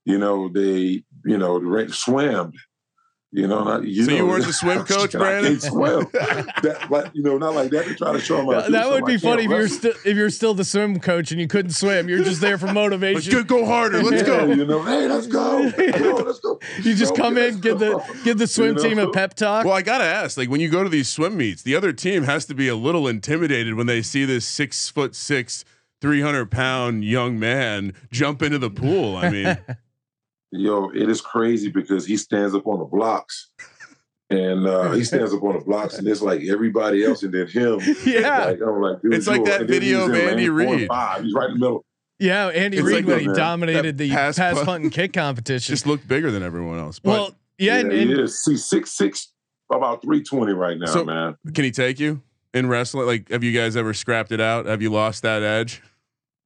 You know, they you know they ran, swam. You know, not, you So you weren't the swim coach, I Brandon? can't swim. that, like, you know, not like that to try to show them. how to do that would something. I be funny if you're still if you're still the swim coach and you couldn't swim. You're just there for motivation. Let's go, go harder. Let's Yeah, go. You know, hey, let's go. Come on, let's go. You just Okay, come in, give the give the swim You team a pep talk. Well, I gotta ask, like when you go to these swim meets, the other team has to be a little intimidated when they see this six foot six, three hundred pound young man jump into the pool. I mean, Yo, it is crazy because he stands up on the blocks. And uh, he stands up on the blocks, and it's like everybody else, and then him. Yeah. like, I'm like, dude, It's like that video he's of in Andy lane and Reid. He's right in the middle. yeah, Andy It's Reid like when that, he man. dominated the pass pass, punt- punt and kick competition. just looked bigger than everyone else. But well, yeah, and, he is. He's six six, about three twenty right now, So- man. can he take you in wrestling? Like, have you guys ever scrapped it out? Have you lost that edge?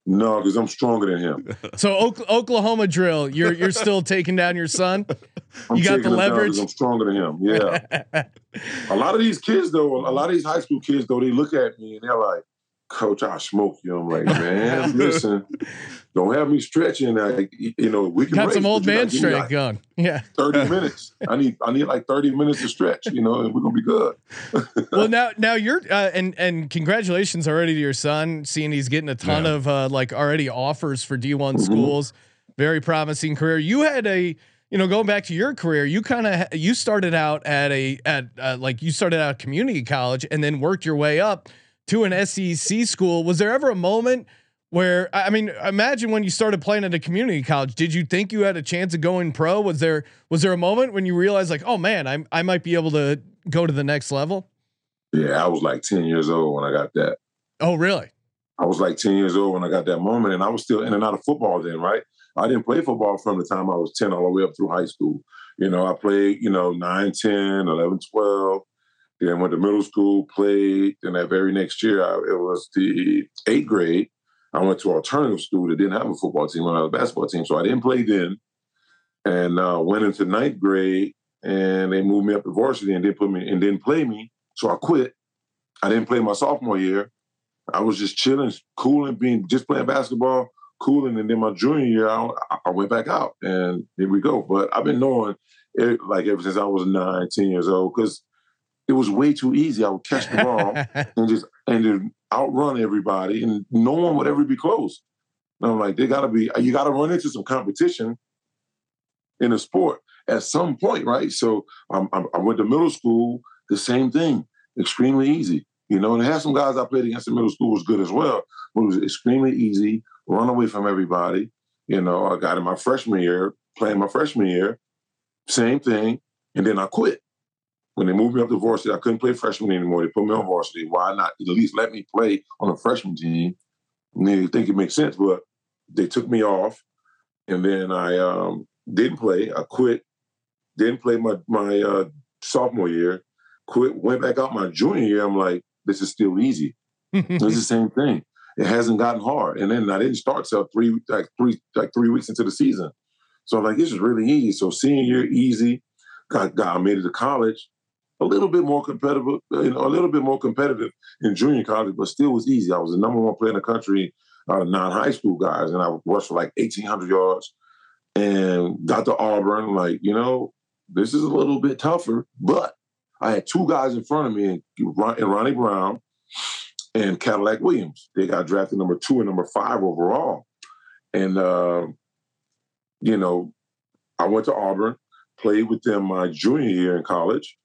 No, because I'm stronger than him. so Ok- Oklahoma drill. You're you're still taking down your son. I'm You got the taking him down 'cause leverage? I'm stronger than him. Yeah. a lot of these kids, though, a lot of these high school kids, though, they look at me and they're like, "Coach, I'll smoke you." I'm like, "Man, listen, don't have me stretching. Like, you know, we can Got race, some old man strength like going. Yeah. 30 minutes. I need I need like 30 minutes to stretch, you know, and we're gonna be good. well now now you're uh, and and congratulations already to your son seeing he's getting a ton Yeah. of uh, like already offers for D1 Mhm. schools very promising career you had a you know going back to your career you kind of you started out at a at uh, like you started out community college and then worked your way up to an SEC school was there ever a moment where I mean imagine when you started playing at a community college did you think you had a chance of going pro was there was there a moment when you realized like oh man I I might be able to go to the next level Yeah, I was like 10 years old when I got that. oh really I was like 10 years old when I got that moment, and I was still in and out of football then, right? I didn't play football from the time I was 10 all the way up through high school. You know, I played, you know, 9, 10, 11, 12. Then went to middle school, played. Then that very next year, I, it was the eighth grade. I went to alternative school that didn't have a football team, I had a basketball team. So I didn't play then. And uh, went into ninth grade, and they moved me up to varsity and didn't put me and didn't play me. So I quit. I didn't play my sophomore year. I was just chilling, cooling, being just playing basketball, cooling, and then my junior year, I, I went back out, and here we go. But I've been knowing, it, like ever since I was nine, ten years old, because it was way too easy. I would catch the ball and just and then outrun everybody, and no one would ever be close. And I'm like, they gotta be, you gotta run into some competition in a sport at some point, right? So um, I, I went to middle school, the same thing, extremely easy. You know, and I had some guys I played against in middle school was good as well, but it was extremely easy, run away from everybody. You know, I got in my freshman year, playing my freshman year, same thing, and then I quit. When they moved me up to varsity, I couldn't play freshman anymore. They put me on varsity. Why not at least let me play on a freshman team? And they think it makes sense, but they took me off, and then I um, didn't play. I quit, Didn't play my my uh, sophomore year. Quit. Went back out my junior year. I'm like, this is still easy. it's the same thing. It hasn't gotten hard. And then I didn't start till three like three like three weeks into the season. So I'm like, this is really easy. So senior year easy. Got got I made it to college. A little bit more competitive, you know, a little bit more competitive in junior college, but still was easy. I was the number one player in the country out of non-high school guys, and I rushed for like 1,800 yards and got to Auburn. Like, you know, this is a little bit tougher, but I had two guys in front of me, and Ronnie Brown and Cadillac Williams. They got drafted number two and number five overall. And, uh, you know, I went to Auburn, played with them my junior year in college.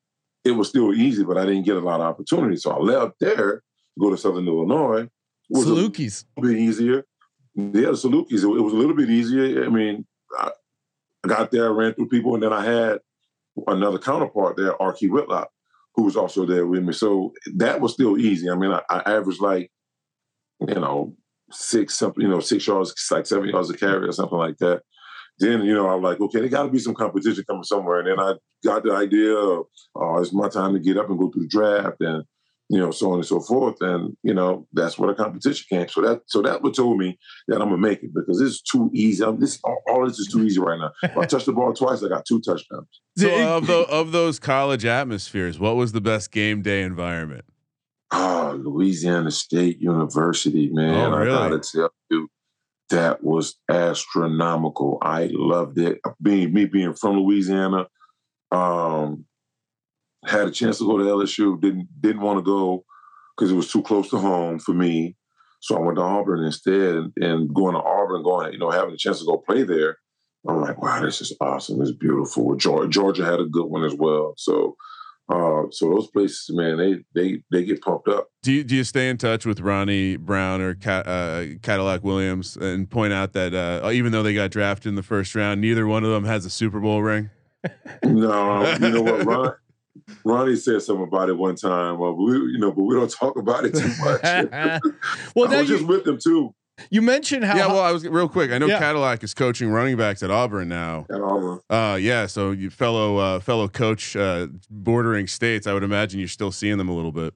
It was still easy, but I didn't get a lot of opportunities. So I left there to go to Southern Illinois. It was Salukis. a bit easier. Yeah, the Salukis. It, was a little bit easier. I mean, I, I got there, I ran through people, and then I had another counterpart there, Arkee Whitlock, who was also there with me. So that was still easy. I mean, I, I averaged like, you know, six something, you know, six yards, like seven yards a carry or something like that. Then, you know, I'm like, okay, there got to be some competition coming somewhere. And then I got the idea of, oh, it's my time to get up and go through the draft and, you know, so on and so forth. And, you know, that's where the competition came. So that so that what told me that I'm gonna make it because it's too easy. I'm, this all, all this is too easy right now. If I touched the ball twice, I got two touchdowns. So of the of those college atmospheres, what was the best game day environment? Oh, Louisiana State University, man. Oh, really? I gotta tell you, that was astronomical. I loved it. Being me being from Louisiana, um, had a chance to go to LSU. Didn't didn't want to go because it was too close to home for me. So I went to Auburn instead, and, going to Auburn, going you know having a chance to go play there. I'm like, wow, this is awesome. It's beautiful. Georgia, Georgia had a good one as well. So, uh, so those places, man, they they they get pumped up. Do you, do you stay in touch with Ronnie Brown or uh, Cadillac Williams and point out that uh, even though they got drafted in the first round, neither one of them has a Super Bowl ring? No, you know what, Ron, Ronnie said something about it one time. Uh, we, you know, but we don't talk about it too much. well, I was just with them too. You mentioned how yeah, well, I was real quick. I know Yeah. Cadillac is coaching running backs at Auburn now. At Auburn. Uh, yeah, so you fellow uh, fellow coach uh, bordering states, I would imagine you're still seeing them a little bit.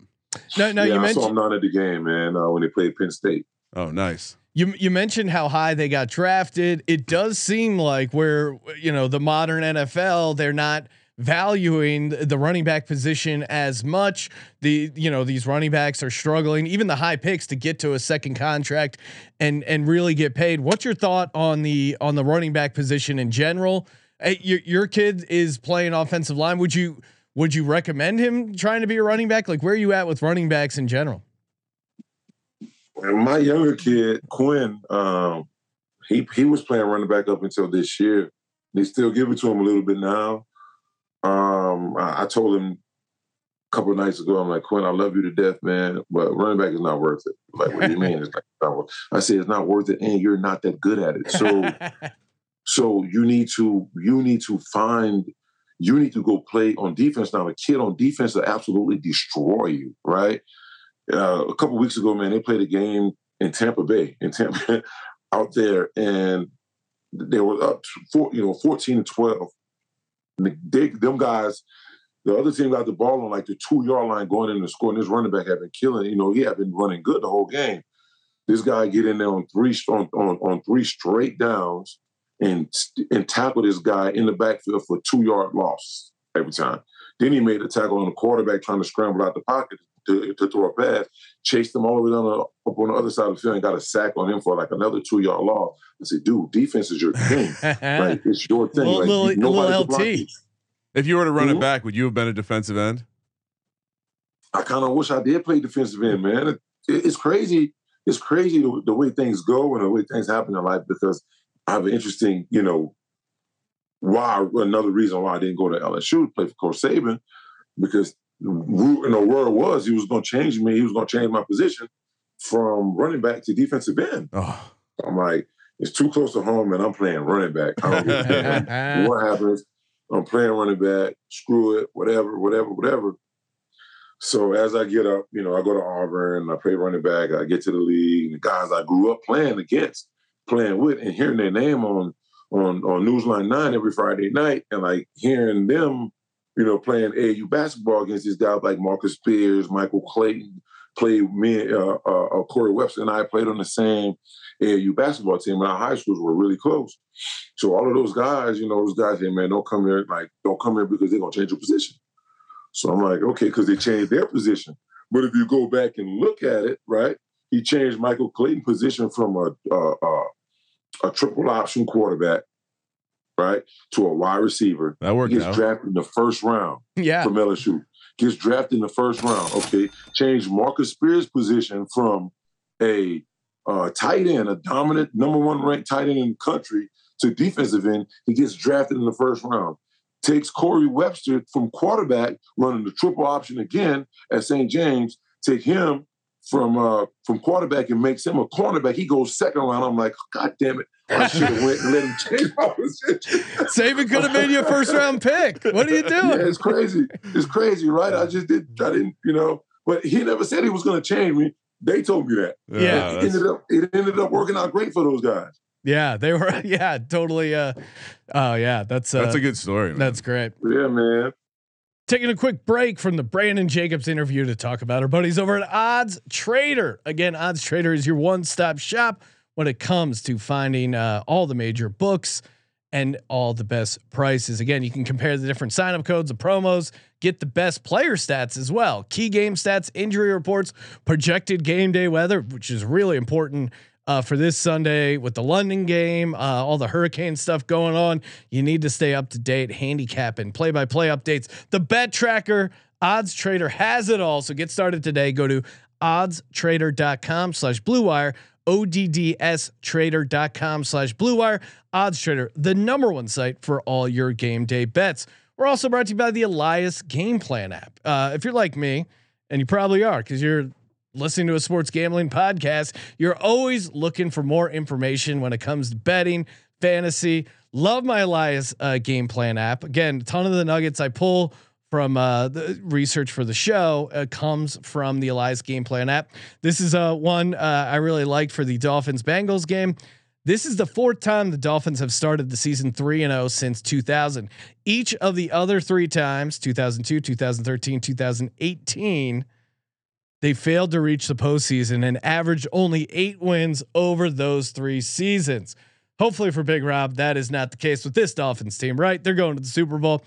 no, no, yeah, you I saw mentioned them down at the game, man, uh, when they played Penn State. Oh, nice. You you mentioned how high they got drafted. It does seem like where you know the modern NFL they're not valuing the running back position as much. The you know these running backs are struggling, even the high picks to get to a second contract and and really get paid. What's your thought on the on the running back position in general? Hey, your your kid is playing offensive line. Would you would you recommend him trying to be a running back? Like where are you at with running backs in general? My younger kid, Quinn, um, he he was playing running back up until this year. They still give it to him a little bit now. Um, I, I told him a couple of nights ago, I'm like, Quinn, I love you to death, man, but running back is not worth it. Like, what do you mean? It's like, not worth- I say it's not worth it, and you're not that good at it. So, so you need to you need to find you need to go play on defense now. A kid on defense will absolutely destroy you, right? Uh, a couple weeks ago, man, they played a game in Tampa Bay, in Tampa, out there, and they were up, four, you know, fourteen to twelve. They, them guys, the other team got the ball on like the two yard line going in to score, and this running back had been killing. You know, he had been running good the whole game. This guy get in there on three on on, on three straight downs and and tackle this guy in the backfield for two yard loss every time. Then he made a tackle on the quarterback trying to scramble out the pocket to, to throw a pass, chased him all the way down the, up on the other side of the field and got a sack on him for like another two yard loss. I said, dude, defense is your thing. like it's your thing. Little- like, little- nobody little LT. you. If you were to run it Mhm. back, would you have been a defensive end? I kind of wish I did play defensive end, man. It, it's crazy. It's crazy the, the way things go and the way things happen in life because I have an interesting, you know, why another reason why I didn't go to LSU to play for Coach Saban because you know where it was he was going to change me. He was going to change my position from running back to defensive end. Oh, I'm like, it's too close to home, and I'm playing running back. I don't give a what happens. I'm playing running back. Screw it. Whatever. Whatever. Whatever. So as I get up, you know, I go to Auburn. I play running back. I get to the league. The guys I grew up playing against, playing with, and hearing their name on on on Newsline Nine every Friday night, and like hearing them, you know, playing AAU basketball against these guys like Marcus Spears, Michael Clayton, played me, uh, uh, uh, Corey Webster, and I played on the same AAU basketball team, and our high schools were really close. So all of those guys, you know, those guys, hey man, don't come here, like, don't come here because they're gonna change your position. So I'm like, okay, because they changed their position. But if you go back and look at it, right, he changed Michael Clayton position from a a, a, a triple option quarterback, right, to a wide receiver. That worked He gets out. drafted in the first round Yeah. from LSU. Gets drafted in the first round. Okay, changed Marcus Spears' position from a uh, tight end, a dominant number one ranked tight end in the country, to defensive end. He gets drafted in the first round. Takes Corey Webster from quarterback, running the triple option again at St. James. Take him from uh, from quarterback and makes him a cornerback. He goes second round. I'm like, God damn it! I should have went and let him change my position. Saban could have made you a first round pick. What are you doing? Yeah, it's crazy. It's crazy, right? I just did. I didn't, you know. But he never said he was going to change me. They told me that. Yeah, it ended up. It ended up working out great for those guys. Yeah, they were. Yeah, totally. Uh, oh yeah, that's uh, that's a good story. Man. That's great. Yeah, man. Taking a quick break from the Brandon Jacobs interview to talk about our buddies over at Odds Trader. Again, Odds Trader is your one-stop shop when it comes to finding uh, all the major books and all the best prices. Again, you can compare the different sign-up codes, the promos, get the best player stats as well, key game stats, injury reports, projected game day weather, which is really important uh, for this Sunday with the London game, uh, all the hurricane stuff going on. You need to stay up to date, handicap and play by play updates. The bet tracker, odds trader has it all. So get started today. Go to oddstrader.com slash blue wire, ODDS trader.com slash blue wire. Odds trader, the number one site for all your game day bets. We're also brought to you by the Elias Game Plan app. Uh, if you're like me, and you probably are because you're listening to a sports gambling podcast, you're always looking for more information when it comes to betting, fantasy. Love my Elias uh, game plan app. Again, a ton of the nuggets I pull from uh, the research for the show uh, comes from the Elias game plan app. This is uh, one uh, I really liked for the Dolphins Bengals game. This is the fourth time the Dolphins have started the season 3 and 0 since 2000. Each of the other 3 times, 2002, 2013, 2018, they failed to reach the postseason and averaged only 8 wins over those 3 seasons. Hopefully for Big Rob, that is not the case with this Dolphins team, right? They're going to the Super Bowl.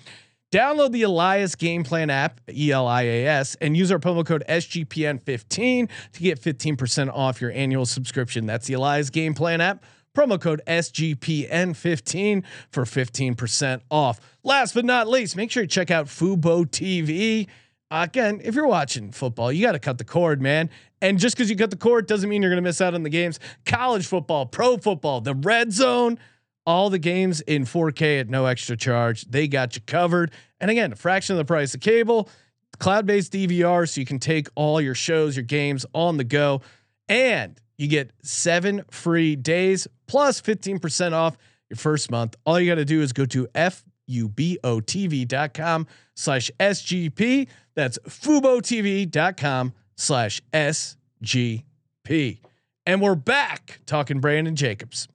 Download the Elias Game Plan app, E L I A S, and use our promo code SGPN15 to get 15% off your annual subscription. That's the Elias Game Plan app. Promo code SGPN15 for 15% off. Last but not least, make sure you check out Fubo TV. Again, if you're watching football, you got to cut the cord, man. And just because you cut the cord doesn't mean you're going to miss out on the games. College football, pro football, the red zone, all the games in 4K at no extra charge. They got you covered. And again, a fraction of the price of cable, cloud based DVR, so you can take all your shows, your games on the go. And you get seven free days plus 15% off your first month. All you got to do is go to FUBOTV.com slash SGP. That's FUBOTV.com slash SGP. And we're back talking Brandon Jacobs.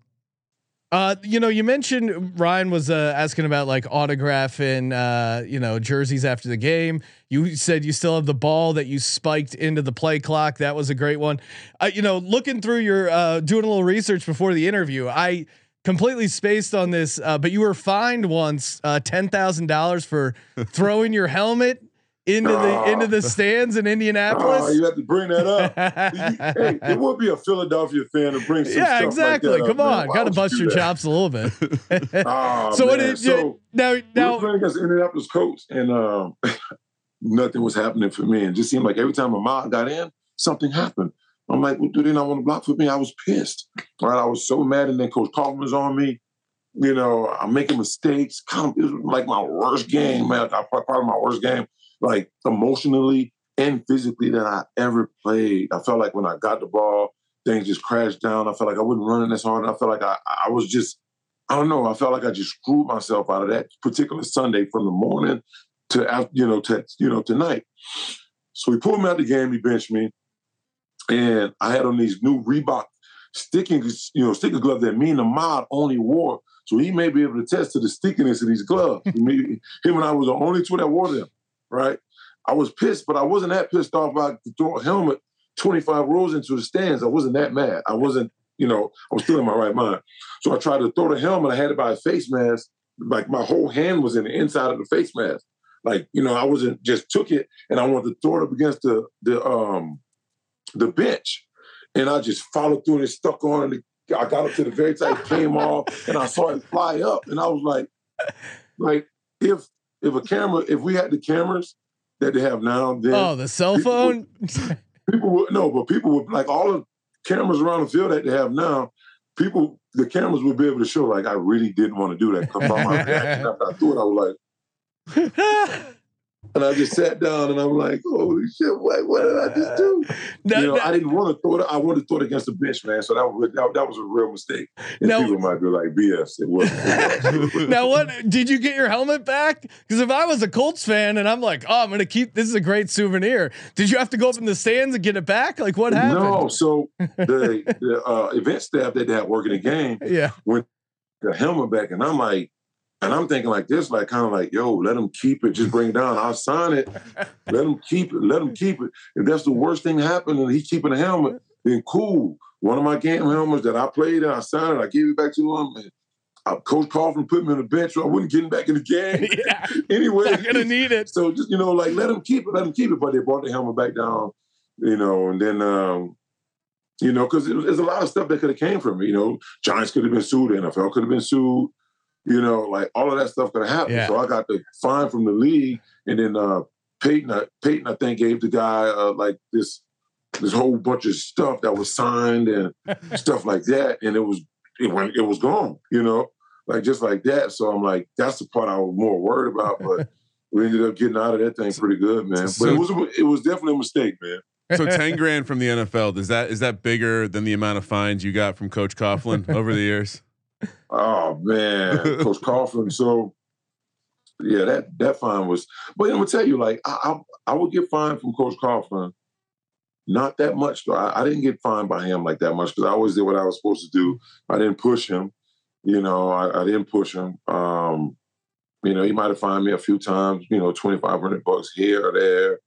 Uh, you know, you mentioned Ryan was uh, asking about like autographing, uh, you know, jerseys after the game. You said you still have the ball that you spiked into the play clock. That was a great one. Uh, you know, looking through your uh, doing a little research before the interview, I completely spaced on this, uh, but you were fined once uh, ten thousand dollars for throwing your helmet into the into the stands in Indianapolis. Oh, you have to bring that up. hey, it would be a Philadelphia fan to bring some yeah, exactly. Like Come up, on, Why got to would you bust your that? chops a little bit. Oh, so what man. did so, you now? we Now, playing against Indianapolis Colts, and um, nothing was happening for me. And just seemed like every time Ahmad got in, something happened. I'm like, well, do they not want to block for me? I was pissed. Right? I was so mad. And then Coach Coleman was on me. You know, I'm making mistakes. Kind of, it was like my worst game, man. I part of my worst game, like emotionally and physically that I ever played. I felt like when I got the ball, things just crashed down. I felt like I wasn't running as hard. I felt like I, I was just, I don't know. I felt like I just screwed myself out of that particular Sunday from the morning to after, you know, to you know, tonight. So he pulled me out the game. He benched me, and I had on these new Reebok sticking, you know, sticker gloves that me and Ahmad only wore So he may be able to test to the stickiness of these gloves. Me- him and I was the only two that wore them, right? I was pissed, but I wasn't that pissed off about a helmet 25 rows into the stands. I wasn't that mad. I wasn't, you know, I was still in my right mind. So I tried to throw the helmet. I had it by a face mask. Like my whole hand was in the inside of the face mask. Like, you know, I wasn't just took it and I wanted to throw it up against the the um the bench. And I just followed through and it stuck on and it, I got up to the very top, came off, and I saw it fly up. And I was like, like, if if a camera, if we had the cameras that they have now, then Oh, the cell phone. people would no, but people would like all the cameras around the field that they have now. People, the cameras would be able to show like I really didn't want to do that. by my after I threw it, I was like, and I just sat down and I'm like, holy shit, what, what did I just do? You know, now- I didn't want to throw it. I wanted to throw it against the bench, man. So that was that, that was a real mistake. And Now- people might be like, BS. It wasn't. It was. now what did you get your helmet back? Because if I was a Colts fan and I'm like, oh, I'm gonna keep this is a great souvenir. Did you have to go up in the stands and get it back? Like what happened? No, so the, the uh, event staff that they had working the game Yeah. went the helmet back, and I'm like, and I'm thinking like this, like kind of like, yo, let them keep it, just bring it down. I'll sign it. Let them keep it. Let them keep it. If that's the worst thing happened and he's keeping the helmet, then cool. One of my game helmets that I played and I signed it. I gave it back to him. And uh, Coach Coughlin put me on the bench, so I wasn't getting back in the game. yeah. anyway, Not gonna need it. so just you know, like let them keep it, let them keep it. But they brought the helmet back down, you know, and then um, you know, because there's a lot of stuff that could have came from it. You know, Giants could have been sued, NFL could have been sued. You know, like all of that stuff could have happened. Yeah. So I got the fine from the league, and then uh, Peyton, uh, Peyton, I think gave the guy uh, like this this whole bunch of stuff that was signed and stuff like that, and it was it went it was gone. You know, like just like that. So I'm like, that's the part I was more worried about, but. We ended up getting out of that thing pretty good, man. But it was it was definitely a mistake, man. So ten grand from the NFL is that is that bigger than the amount of fines you got from Coach Coughlin over the years? Oh man, Coach Coughlin. So yeah, that that fine was. But I'm gonna tell you, like I I, I would get fined from Coach Coughlin. Not that much though. I, I didn't get fined by him like that much because I always did what I was supposed to do. I didn't push him. You know, I, I didn't push him. Um, you know, he might have fined me a few times. You know, twenty five hundred bucks here or there,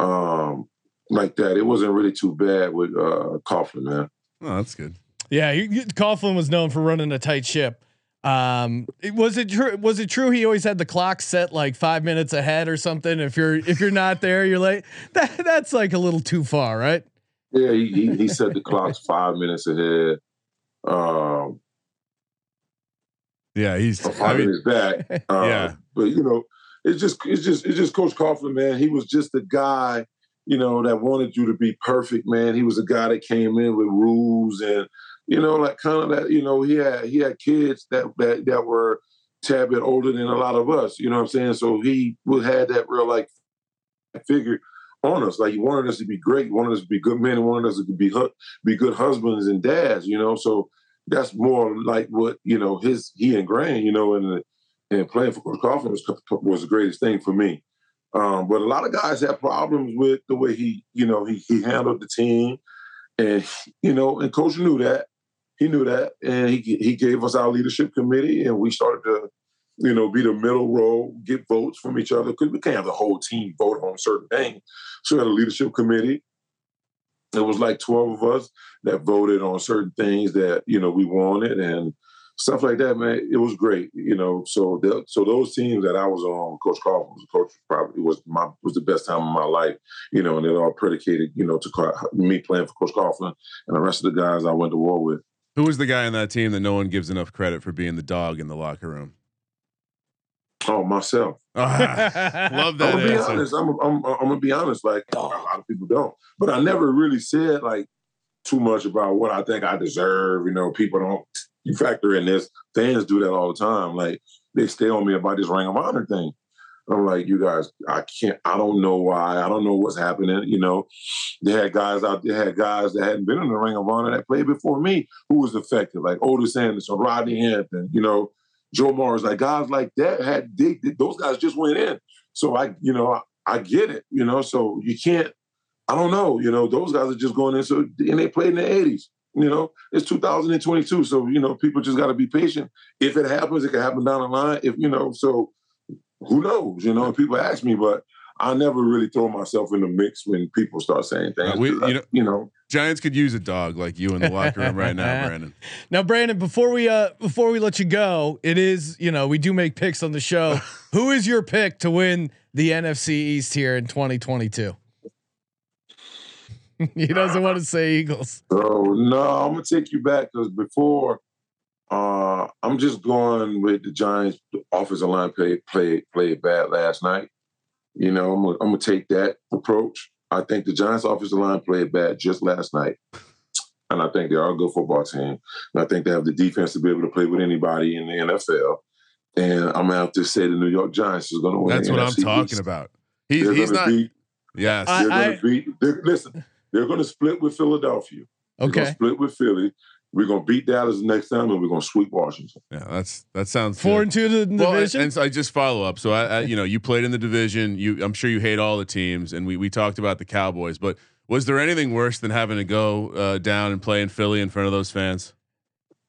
um, like that. It wasn't really too bad with uh, Coughlin, man. Oh, that's good. Yeah, you, you- Coughlin was known for running a tight ship. Um, it- was it true? Was it true he always had the clock set like five minutes ahead or something? If you're if you're not there, you're late. That that's like a little too far, right? Yeah, he he, he set the clocks five minutes ahead. Um, Yeah, he's. or I mean, minutes back. Uh, Yeah. but you know, it's just it's just it's just Coach Coughlin, man. He was just a guy, you know, that wanted you to be perfect, man. He was a guy that came in with rules and you know, like kind of that. You know, he had he had kids that that that were tad bit older than a lot of us. You know what I'm saying? So he would had that real like figure on us. Like he wanted us to be great, wanted us to be good men, he wanted us to be be good husbands and dads. You know, so that's more like what you know his he ingrained. You know, and and playing for Coach Coughlin was was the greatest thing for me. Um, but a lot of guys have problems with the way he, you know, he he handled the team, and you know, and Coach knew that. He knew that, and he he gave us our leadership committee, and we started to, you know, be the middle row, get votes from each other because we can't have the whole team vote on certain things. So we had a leadership committee. It was like twelve of us that voted on certain things that you know we wanted and stuff like that. Man, it was great. You know, so the, so those teams that I was on, Coach Coughlin was coach probably was my was the best time of my life. You know, and it all predicated, you know, to me playing for Coach Coughlin and the rest of the guys I went to war with. Who was the guy on that team that no one gives enough credit for being the dog in the locker room? Oh, myself. Ah, love that I'm gonna be honest. I'm, I'm, I'm gonna be honest. Like a lot of people don't, but I never really said like too much about what I think I deserve. You know, people don't. You factor in this. Fans do that all the time. Like they stay on me about this Ring of Honor thing. I'm like, you guys, I can't. I don't know why. I don't know what's happening. You know, they had guys out. They had guys that hadn't been in the Ring of Honor that played before me who was effective, like Ottis Anderson, Rodney Hampton. You know, Joe Morris, like guys like that had they, those guys just went in. So I, you know, I, I get it, you know. So you can't. I don't know, you know. Those guys are just going in. So and they played in the '80s. You know, it's 2022, so you know people just got to be patient. If it happens, it can happen down the line. If you know, so who knows? You know, people ask me, but I never really throw myself in the mix when people start saying things. Uh, we- 'cause I- you know- you know, Giants could use a dog like you in the locker room right now, Brandon. Now, Brandon, before we uh before we let you go, it is you know we do make picks on the show. Who is your pick to win the NFC East here in 2022? he doesn't want to say Eagles. Oh no, I'm gonna take you back because before, uh, I'm just going with the Giants. The offensive line play played played bad last night. You know, I'm gonna, I'm gonna take that approach. I think the Giants' offensive line played bad just last night, and I think they are a good football team. And I think they have the defense to be able to play with anybody in the NFL. And I'm gonna have to say the New York Giants is gonna win. That's the what I'm talking East. about. He's They're he's gonna not. beat- Yes. They're gonna beat. They're, listen, they're gonna split with Philadelphia. We're Okay, split with Philly. We're gonna beat Dallas next time, and we're gonna sweep Washington. yeah, that's that sounds four good. and two to the Well, division. and so I just follow up. So I, I, you know, you played in the division. You, I'm sure you hate all the teams, and we we talked about the Cowboys. But was there anything worse than having to go uh, down and play in Philly in front of those fans?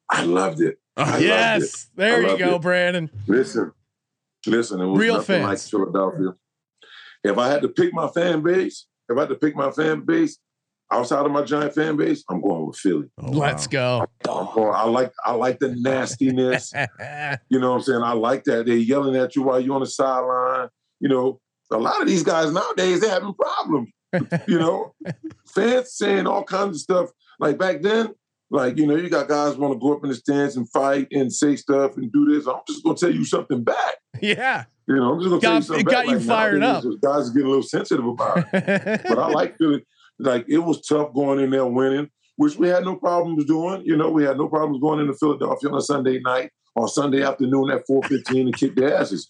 I loved it. I loved yes, there I you go, it. Brandon. Listen, listen. It was Real nothing like. Philadelphia. If I had to pick my fan base, if I had to pick my fan base outside of my giant fan base, I'm going with Philly. Oh, Let's go. I'm I like I like the nastiness. You know what I'm saying? I like that. They're yelling at you while you're on the sideline. You know, a lot of these guys nowadays, they're having problems. You know, fans saying all kinds of stuff. Like back then, like, you know, you got guys want to go up in the stands and fight and say stuff and do this. I'm just going to tell you something back. yeah. You know, I'm just going to tell you something it got back. you fired up. Guys are getting a little sensitive about it. but I like feeling like it was tough going in there winning, which we had no problems doing. You know, we had no problems going into Philadelphia on a Sunday night or Sunday afternoon at 4:15 and kick their asses.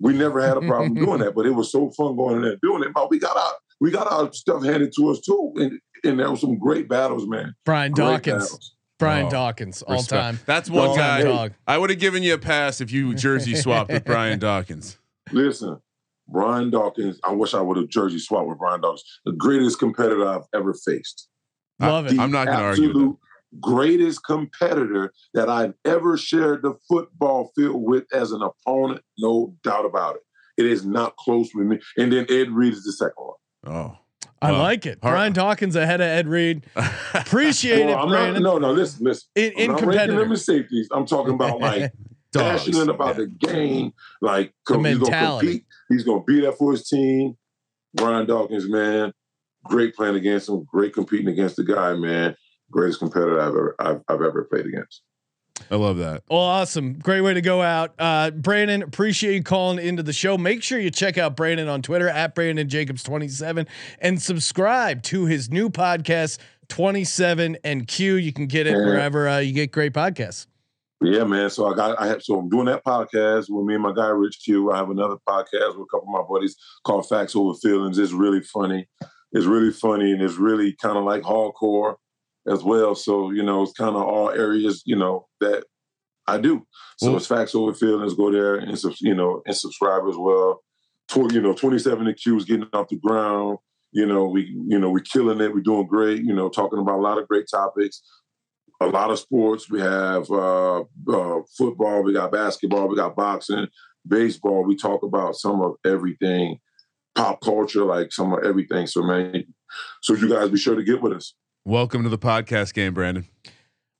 We never had a problem doing that, but it was so fun going in there doing it. But we got our we got our stuff handed to us too, and, and there were some great battles, man. Brian Great Dawkins. battles. Brian Oh, Dawkins, all Respect. time. That's one Dog. guy. Dog. I would have given you a pass if you jersey swapped with Brian Dawkins. Listen, Brian Dawkins. I wish I would have jersey swapped with Brian Dawkins, the greatest competitor I've ever faced. Love it. I'm not gonna argue with that. absolute Greatest competitor that I've ever shared the football field with as an opponent, no doubt about it. It is not close with me. And then Ed Reed is the second one. Oh, I Wow. like it. Hard- Brian Dawkins ahead of Ed Reed. Appreciate Well, it, I'm Brandon. not, no, no, listen, listen. in I'm in not ranking them as safeties. I'm talking about like dogs. passionate about Yeah. the game. Like The he's gonna compete. He's gonna be there for his team. Brian Dawkins, man, great playing against him. Great competing against the guy, man. Greatest competitor I've ever I've, I've ever played against. I love that. Well, awesome. Great way to go out. Uh, Brandon, appreciate you calling into the show. Make sure you check out Brandon on Twitter at Brandon Jacobs27 and subscribe to his new podcast, 27 and Q. You can get it Yeah. wherever uh, you get great podcasts. Yeah, man. So I got I have so I'm doing that podcast with me and my guy Rich Q. I have another podcast with a couple of my buddies called Facts Over Feelings. It's really funny. It's really funny and it's really kind of like hardcore as well. So, you know, it's kind of all areas, you know, that I do. So Well- it's Facts Over Feelings. Go there and you know and subscribe as well. Tw- you know, 27 accused getting off the ground. You know, we you know, we're killing it, we're doing great, you know, talking about a lot of great topics a lot of sports. We have uh, uh, football, we got basketball, we got boxing, baseball. We talk about some of everything, pop culture, like some of everything. So, man, so you guys be sure to get with us. Welcome to the podcast game, Brandon.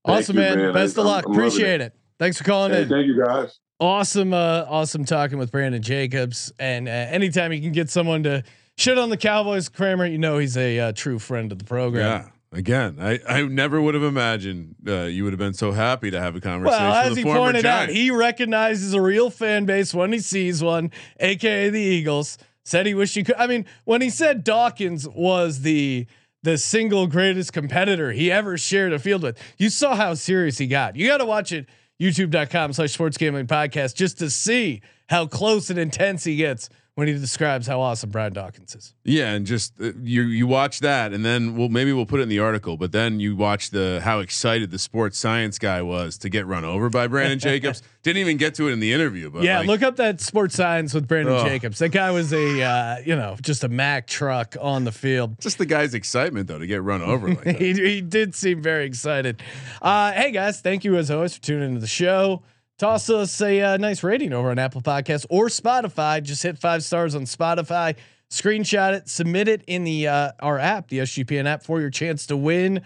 Awesome, you, man. man. Best I- of I'm- luck. I'm Appreciate it. Thanks for calling Hey, in. thank you, guys. Awesome, uh, awesome talking with Brandon Jacobs. And uh, anytime you can get someone to shit on the Cowboys, Kramer, you know he's a uh, true friend of the program. Yeah. Again, I, I never would have imagined uh, you would have been so happy to have a conversation. Well, as with a he former pointed out, he recognizes a real fan base when he sees one, aka the Eagles. Said he wished he could. I mean, when he said Dawkins was the the single greatest competitor he ever shared a field with, you saw how serious he got. You got to watch it. YouTube.com slash sports gambling podcast just to see how close and intense he gets when he describes how awesome Brian Dawkins is. Yeah, and just uh, you you watch that, and then we'll maybe we'll put it in the article. But then you watch the how excited the sports science guy was to get run over by Brandon Jacobs. Didn't even get to it in the interview. But yeah, like, look up that sports science with Brandon Ugh. Jacobs. That guy was a uh, you know just a Mack truck on the field. just the guy's excitement though to get run over like he, he did seem very excited. Uh, hey guys, thank you as always for tuning into the show. Toss us a uh, nice rating over on Apple Podcasts or Spotify. Just hit five stars on Spotify. Screenshot it, submit it in the uh, our app, the SGPN app, for your chance to win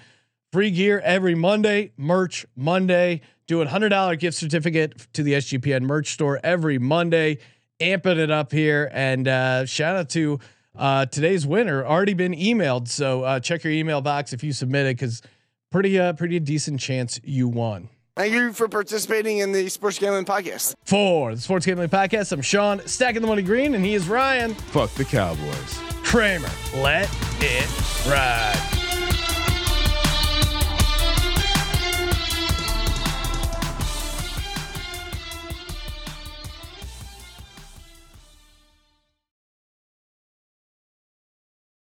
free gear every Monday, merch Monday. Doing hundred dollar gift certificate to the SGPN merch store every Monday. Amping it up here, and uh, shout out to uh, today's winner. Already been emailed, so uh, check your email box if you submit it, because pretty uh, pretty decent chance you won. Thank you for participating in the Sports Gambling Podcast. For the Sports Gambling Podcast, I'm Sean, stacking the money green, and he is Ryan Fuck the Cowboys. Kramer. Let it ride.